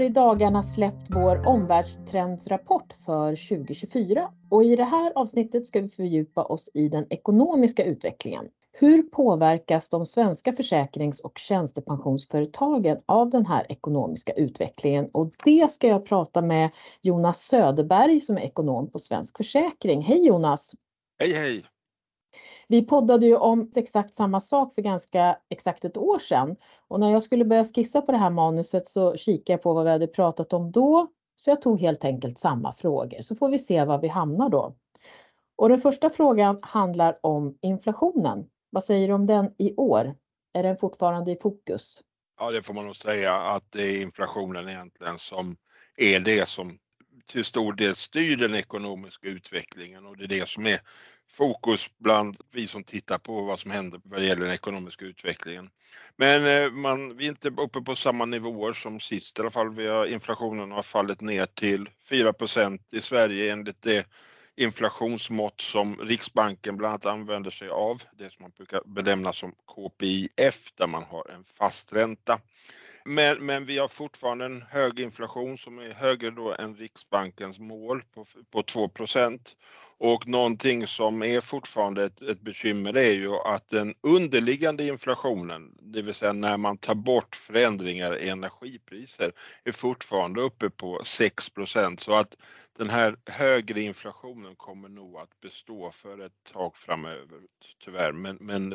har i dagarna släppt vår omvärldstrendsrapport för 2024 och i det här avsnittet ska vi fördjupa oss i den ekonomiska utvecklingen. Hur påverkas de svenska försäkrings och tjänstepensionsföretagen av den här ekonomiska utvecklingen? Och det ska jag prata med Jonas Söderberg som är ekonom på Svensk Försäkring. Hej Jonas! Hej hej! Vi poddade ju om exakt samma sak för ganska exakt ett år sedan och när jag skulle börja skissa på det här manuset så kikade jag på vad vi hade pratat om då. Så jag tog helt enkelt samma frågor så får vi se var vi hamnar då. Och den första frågan handlar om inflationen. Vad säger du om den i år? Är den fortfarande i fokus? Ja, det får man nog säga att det är inflationen egentligen som är det som till stor del styr den ekonomiska utvecklingen och det är det som är fokus bland vi som tittar på vad som händer vad gäller den ekonomiska utvecklingen. Men eh, man, vi är inte uppe på samma nivåer som sist i alla fall. Vi har, inflationen har fallit ner till 4% i Sverige enligt det inflationsmått som Riksbanken bland annat använder sig av, det som man brukar benämna som KPIF där man har en fast ränta. Men, men vi har fortfarande en hög inflation som är högre då än Riksbankens mål på, på 2% och någonting som är fortfarande ett, ett bekymmer är ju att den underliggande inflationen, det vill säga när man tar bort förändringar i energipriser, är fortfarande uppe på 6 så att den här högre inflationen kommer nog att bestå för ett tag framöver tyvärr, men, men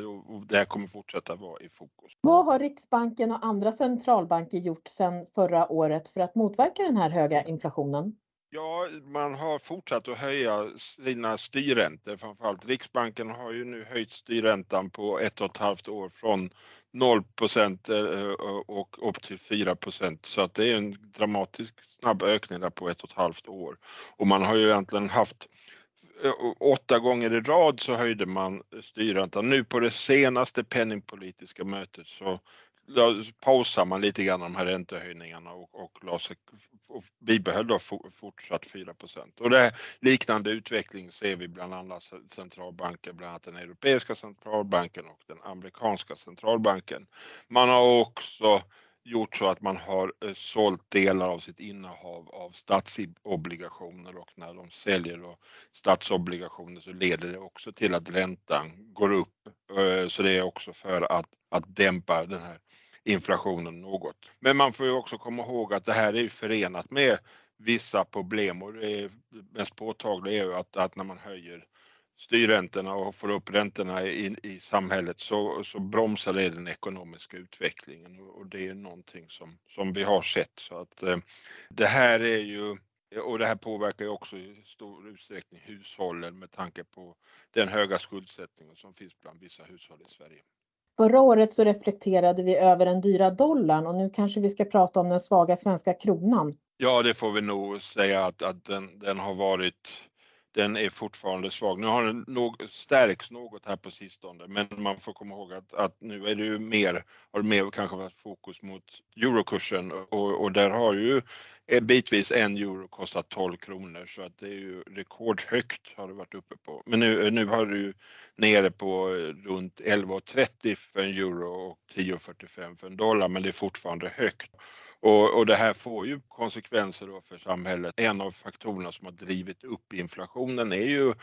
det här kommer fortsätta vara i fokus. Vad har Riksbanken och andra centralbanker gjort sedan förra året för att motverka den här höga inflationen? Ja, man har fortsatt att höja sina styrräntor. Framförallt Riksbanken har ju nu höjt styrräntan på ett och ett halvt år från 0 eh, och upp till 4% så att det är en dramatisk snabb ökning där på ett och ett halvt år. Och man har ju egentligen haft eh, åtta gånger i rad så höjde man styrräntan. Nu på det senaste penningpolitiska mötet så pausar man lite grann de här räntehöjningarna och, och, la sig, och bibehöll då fortsatt 4 och det liknande utveckling ser vi bland annat centralbanker, bland annat den europeiska centralbanken och den amerikanska centralbanken. Man har också gjort så att man har eh, sålt delar av sitt innehav av statsobligationer och när de säljer då statsobligationer så leder det också till att räntan går upp. Eh, så det är också för att, att dämpa den här inflationen något. Men man får ju också komma ihåg att det här är förenat med vissa problem och det är mest påtagliga är ju att, att när man höjer styrräntorna och får upp räntorna i, i samhället så, så bromsar det den ekonomiska utvecklingen och det är någonting som, som vi har sett. Så att eh, det här är ju och det här påverkar ju också i stor utsträckning hushållen med tanke på den höga skuldsättningen som finns bland vissa hushåll i Sverige. Förra året så reflekterade vi över den dyra dollarn och nu kanske vi ska prata om den svaga svenska kronan. Ja, det får vi nog säga att, att den, den har varit den är fortfarande svag. Nu har den nog, stärkts något här på sistone, men man får komma ihåg att, att nu är det ju mer, har det mer kanske varit fokus mot eurokursen och, och där har ju bitvis en euro kostat 12 kronor så att det är ju rekordhögt har det varit uppe på. Men nu, nu har du ju nere på runt 11,30 för en euro och 10,45 för en dollar, men det är fortfarande högt. Och, och, det här får ju konsekvenser då för samhället. En av faktorerna som har drivit upp inflationen är ju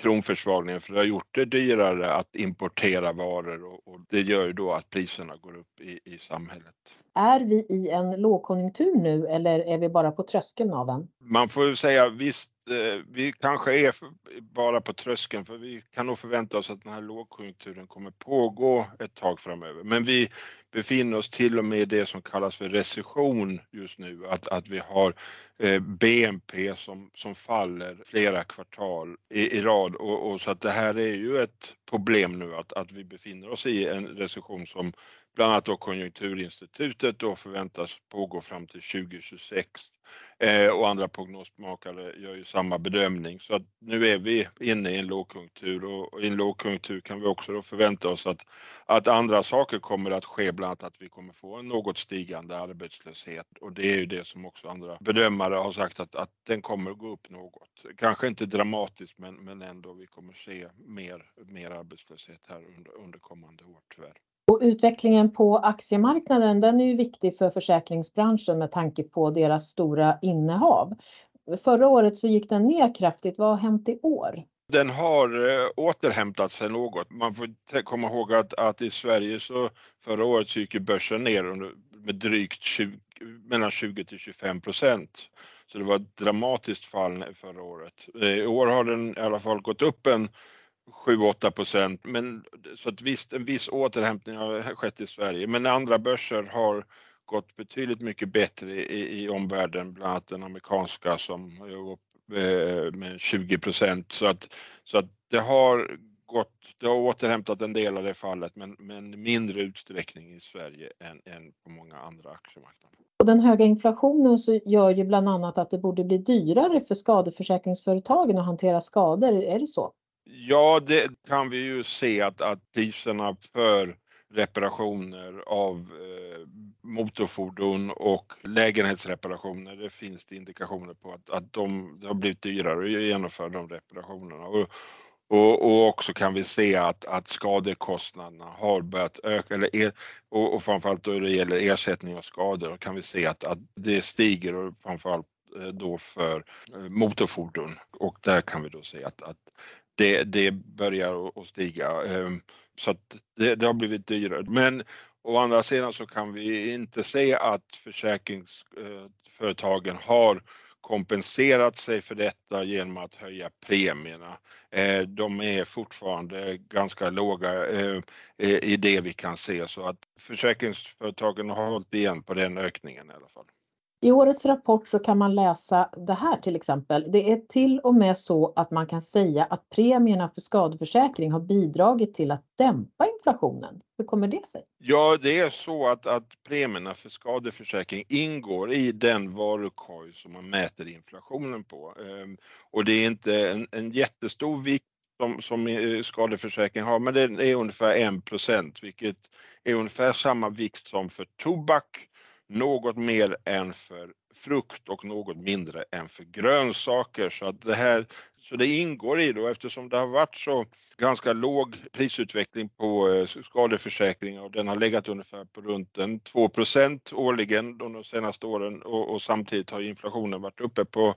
kronförsvagningen för det har gjort det dyrare att importera varor och, och det gör ju då att priserna går upp i, i samhället. Är vi i en lågkonjunktur nu eller är vi bara på tröskeln av en? Man får ju säga visst Eh, vi kanske är bara på tröskeln för vi kan nog förvänta oss att den här lågkonjunkturen kommer pågå ett tag framöver. Men vi befinner oss till och med i det som kallas för recession just nu, att, att vi har eh, BNP som, som faller flera kvartal i, i rad och, och, så att det här är ju ett problem nu att, att vi befinner oss i en recession som bland annat då Konjunkturinstitutet då förväntas pågå fram till 2026 eh, och andra prognosmakare gör ju samma bedömning. Så att nu är vi inne i en lågkonjunktur och i en lågkonjunktur kan vi också då förvänta oss att, att andra saker kommer att ske, bland annat att vi kommer få en något stigande arbetslöshet. Och det är ju det som också andra bedömare har sagt att, att den kommer att gå upp något. Kanske inte dramatiskt men, men ändå. Vi kommer se mer, mer arbetslöshet här under, under kommande år tyvärr. Och utvecklingen på aktiemarknaden den är ju viktig för försäkringsbranschen med tanke på deras stora innehav. Förra året så gick den ner kraftigt. Vad har hänt i år? Den har eh, återhämtat sig något. Man får komma ihåg att, att i Sverige så förra året så gick börsen ner med drygt 20, mellan 20 till 25 procent. Så det var ett dramatiskt fall förra året. Eh, I år har den i alla fall gått upp en 7-8 procent, men så att visst, en viss återhämtning har skett i Sverige, men andra börser har gått betydligt mycket bättre i, i omvärlden, bland annat den amerikanska som har upp eh, med 20 procent. Så att, så att det har gått, det har återhämtat en del av det fallet, men, men mindre utsträckning i Sverige än, än på många andra aktiemarknader. Och den höga inflationen så gör ju bland annat att det borde bli dyrare för skadeförsäkringsföretagen att hantera skador, är det så? Ja, det kan vi ju se att, att priserna för reparationer av eh, motorfordon och lägenhetsreparationer, det finns det indikationer på att, att de, det har blivit dyrare att genomföra de reparationerna. Och, och, och, också kan vi se att, att skadekostnaderna har börjat öka, eller er, och, och framförallt då det gäller ersättning av skador kan vi se att, att det stiger och framförallt eh, då för eh, motorfordon och där kan vi då se att, att det, det börjar att stiga. Ehm, så att det, det har blivit dyrare. Men å andra sidan så kan vi inte se att försäkringsföretagen eh, har kompenserat sig för detta genom att höja premierna. Ehm, de är fortfarande ganska låga ehm, i det vi kan se så att försäkringsföretagen har hållit igen på den ökningen i alla fall. I årets rapport så kan man läsa det här till exempel. Det är till och med så att man kan säga att premierna för skadeförsäkring har bidragit till att dämpa inflationen. Hur kommer det sig? Ja, det är så att, att premierna för skadeförsäkring ingår i den varukorg som man mäter inflationen på. Ehm, och det är inte en, en jättestor vikt som, som eh, skadeförsäkring har, men det är ungefär 1 vilket är ungefär samma vikt som för tobak något mer än för frukt och något mindre än för grönsaker. Så att det här så det ingår i då eftersom det har varit så ganska låg prisutveckling på eh, skadeförsäkringar och den har legat ungefär på runt 2% årligen de senaste åren och, och samtidigt har inflationen varit uppe på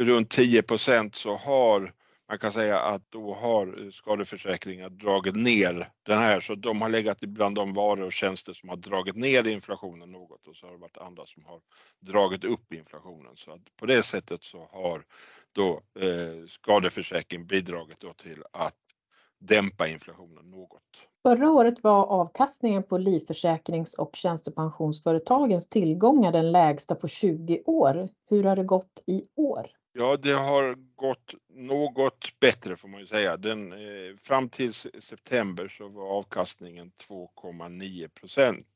runt 10% så har man kan säga att då har skadeförsäkringar dragit ner den här så de har legat bland de varor och tjänster som har dragit ner inflationen något och så har det varit andra som har dragit upp inflationen. Så att på det sättet så har då eh, skadeförsäkring bidragit då till att dämpa inflationen något. Förra året var avkastningen på livförsäkrings och tjänstepensionsföretagens tillgångar den lägsta på 20 år. Hur har det gått i år? Ja, det har gått något bättre får man ju säga. Den, eh, fram till september så var avkastningen 2,9 procent.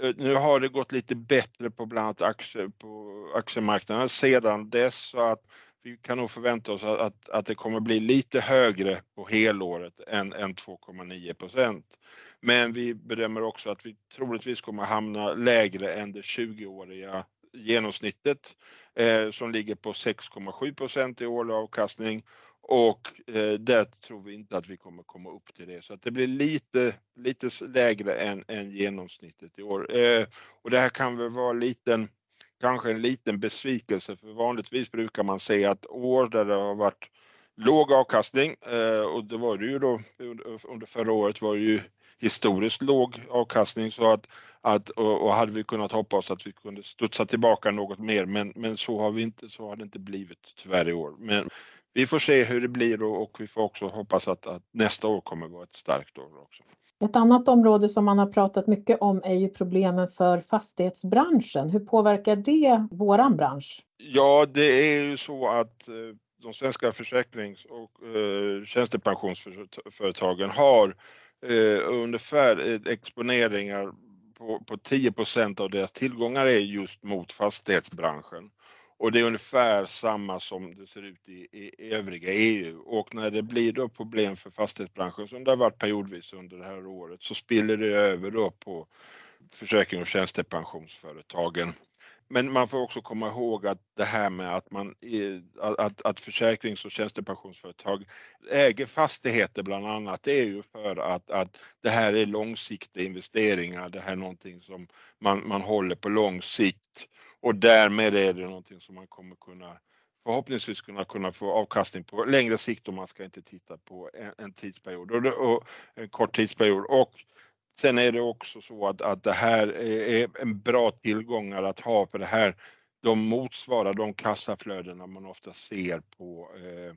Eh, nu har det gått lite bättre på bland annat aktie, på aktiemarknaden sedan dess så att vi kan nog förvänta oss att, att, att det kommer bli lite högre på helåret än, än 2,9 procent. Men vi bedömer också att vi troligtvis kommer hamna lägre än det 20-åriga genomsnittet eh, som ligger på 6,7 procent i årlig avkastning. Och eh, där tror vi inte att vi kommer komma upp till det. Så att det blir lite, lite lägre än, än genomsnittet i år. Eh, och det här kan väl vara liten, kanske en liten besvikelse. För vanligtvis brukar man säga att år där det har varit låg avkastning eh, och det var det ju då under förra året var det ju historiskt låg avkastning. Så att, att och, och, hade vi kunnat hoppas att vi kunde studsa tillbaka något mer men, men så har vi inte, så har det inte blivit tyvärr i år. Men vi får se hur det blir och, och vi får också hoppas att, att nästa år kommer vara ett starkt år också. Ett annat område som man har pratat mycket om är ju problemen för fastighetsbranschen. Hur påverkar det våran bransch? Ja, det är ju så att eh, de svenska försäkrings och eh, tjänstepensionsföretagen har eh, ungefär exponeringar på, på 10% av deras tillgångar är just mot fastighetsbranschen. Och det är ungefär samma som det ser ut i, i övriga EU. Och när det blir då problem för fastighetsbranschen som det har varit periodvis under det här året så spiller det över då på försäkring och tjänstepensionsföretagen. Men man får också komma ihåg att det här med att, man, att, att försäkrings och tjänstepensionsföretag äger fastigheter bland annat, det är ju för att, att det här är långsiktiga investeringar. Det här är någonting som man, man håller på lång sikt och därmed är det någonting som man kommer kunna förhoppningsvis kunna, kunna få avkastning på längre sikt om man ska inte titta på en, en tidsperiod och, och en kort tidsperiod. Och sen är det också så att, att det här är en bra tillgångar att ha för det här de motsvarar de kassaflödena man ofta ser på, eh,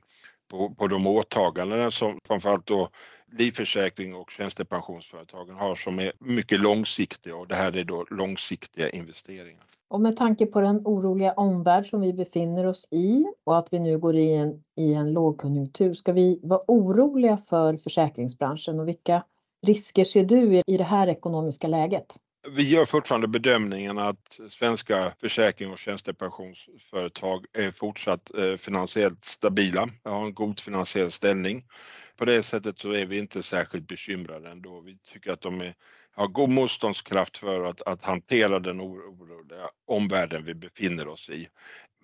på, på de åtaganden som framförallt då livförsäkring och tjänstepensionsföretagen har som är mycket långsiktiga och det här är då långsiktiga investeringar. Och med tanke på den oroliga omvärld som vi befinner oss i och att vi nu går in i en lågkonjunktur, ska vi vara oroliga för försäkringsbranschen och vilka risker ser du i det här ekonomiska läget? Vi gör fortfarande bedömningen att svenska försäkring och tjänstepensionsföretag är fortsatt eh, finansiellt stabila, har en god finansiell ställning. På det sättet så är vi inte särskilt bekymrade ändå. Vi tycker att de är har god motståndskraft för att, att hantera den oroliga omvärlden vi befinner oss i.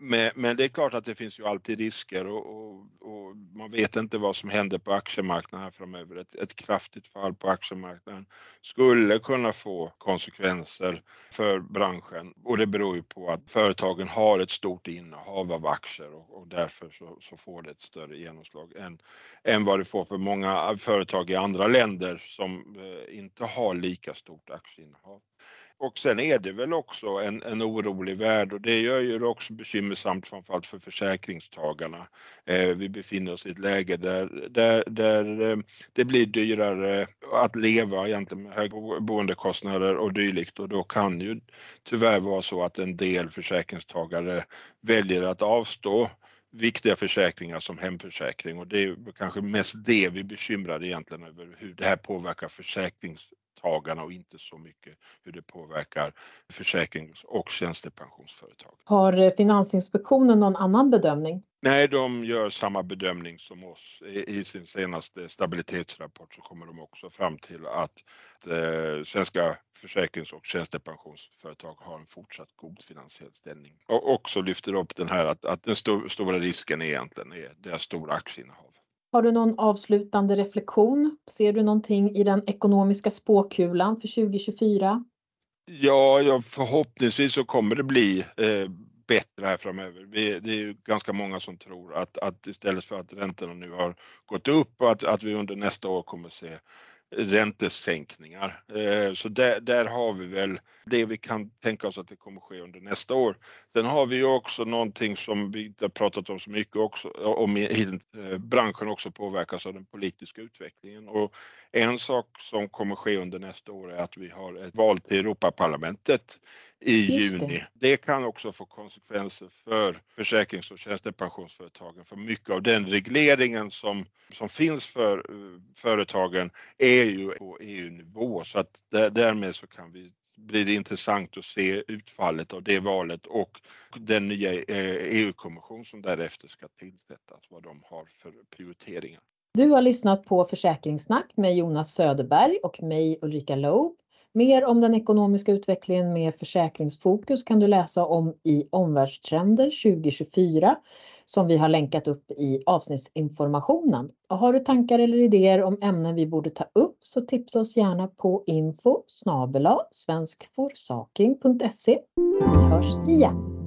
Men, men, det är klart att det finns ju alltid risker och, och, och, man vet inte vad som händer på aktiemarknaden framöver. Ett, ett, kraftigt fall på aktiemarknaden skulle kunna få konsekvenser för branschen och det beror ju på att företagen har ett stort innehav av aktier och, och därför så, så, får det ett större genomslag än, än vad det får för många företag i andra länder som eh, inte har lika stort aktieinnehav. Och sen är det väl också en, en orolig värld. Och det gör ju det också bekymmersamt framförallt för försäkringstagarna. Eh, vi befinner oss i ett läge där, där, där eh, det blir dyrare att leva egentligen med höga boendekostnader och dylikt. Och då kan ju tyvärr vara så att en del försäkringstagare väljer att avstå viktiga försäkringar som hemförsäkring. Och det är kanske mest det vi bekymrar egentligen över hur det här påverkar försäkrings tagarna och inte så mycket hur det påverkar försäkrings och tjänstepensionsföretag. Har eh, Finansinspektionen någon annan bedömning? Nej, de gör samma bedömning som oss. I sin senaste stabilitetsrapport så kommer de också fram till att eh, svenska försäkrings och tjänstepensionsföretag har en fortsatt god finansiell ställning. Och också lyfter upp den här att, att den sto stora risken egentligen är deras stora aktieinnehav. Har du någon avslutande reflektion? Ser du någonting i den ekonomiska spåkulan för 2024? Ja, ja förhoppningsvis så kommer det bli eh, bättre här framöver. Vi, det är ju ganska många som tror att, att istället för att räntorna nu har gått upp och att, att vi under nästa år kommer se räntesänkningar. Eh, så där, där, har vi väl det vi kan tänka oss att det kommer ske under nästa år. Sen har vi ju också någonting som vi inte har pratat om så mycket också, om i eh, branschen också påverkas av den politiska utvecklingen. Och en sak som kommer ske under nästa år är att vi har ett val till Europaparlamentet i juni. Det. kan också få konsekvenser för försäkrings och tjänstepensionsföretagen för mycket av den regleringen som, som finns för uh, företagen är är ju på EU-nivå så att där, därmed så kan vi blir det intressant att se utfallet av det valet och den nya eh, e EU-kommission som därefter ska tillsättas, vad de har för prioriteringar. Du har lyssnat på Försäkringssnack med Jonas Söderberg och mig Ulrika Loob. Mer om den ekonomiska utvecklingen med försäkringsfokus kan du läsa om i Omvärldstrender 2024 som vi har länkat upp i avsnittsinformationen. Och har du tankar eller idéer om ämnen vi borde ta upp så tipsa oss gärna på info svenskforsaking.se. Vi hörs igen!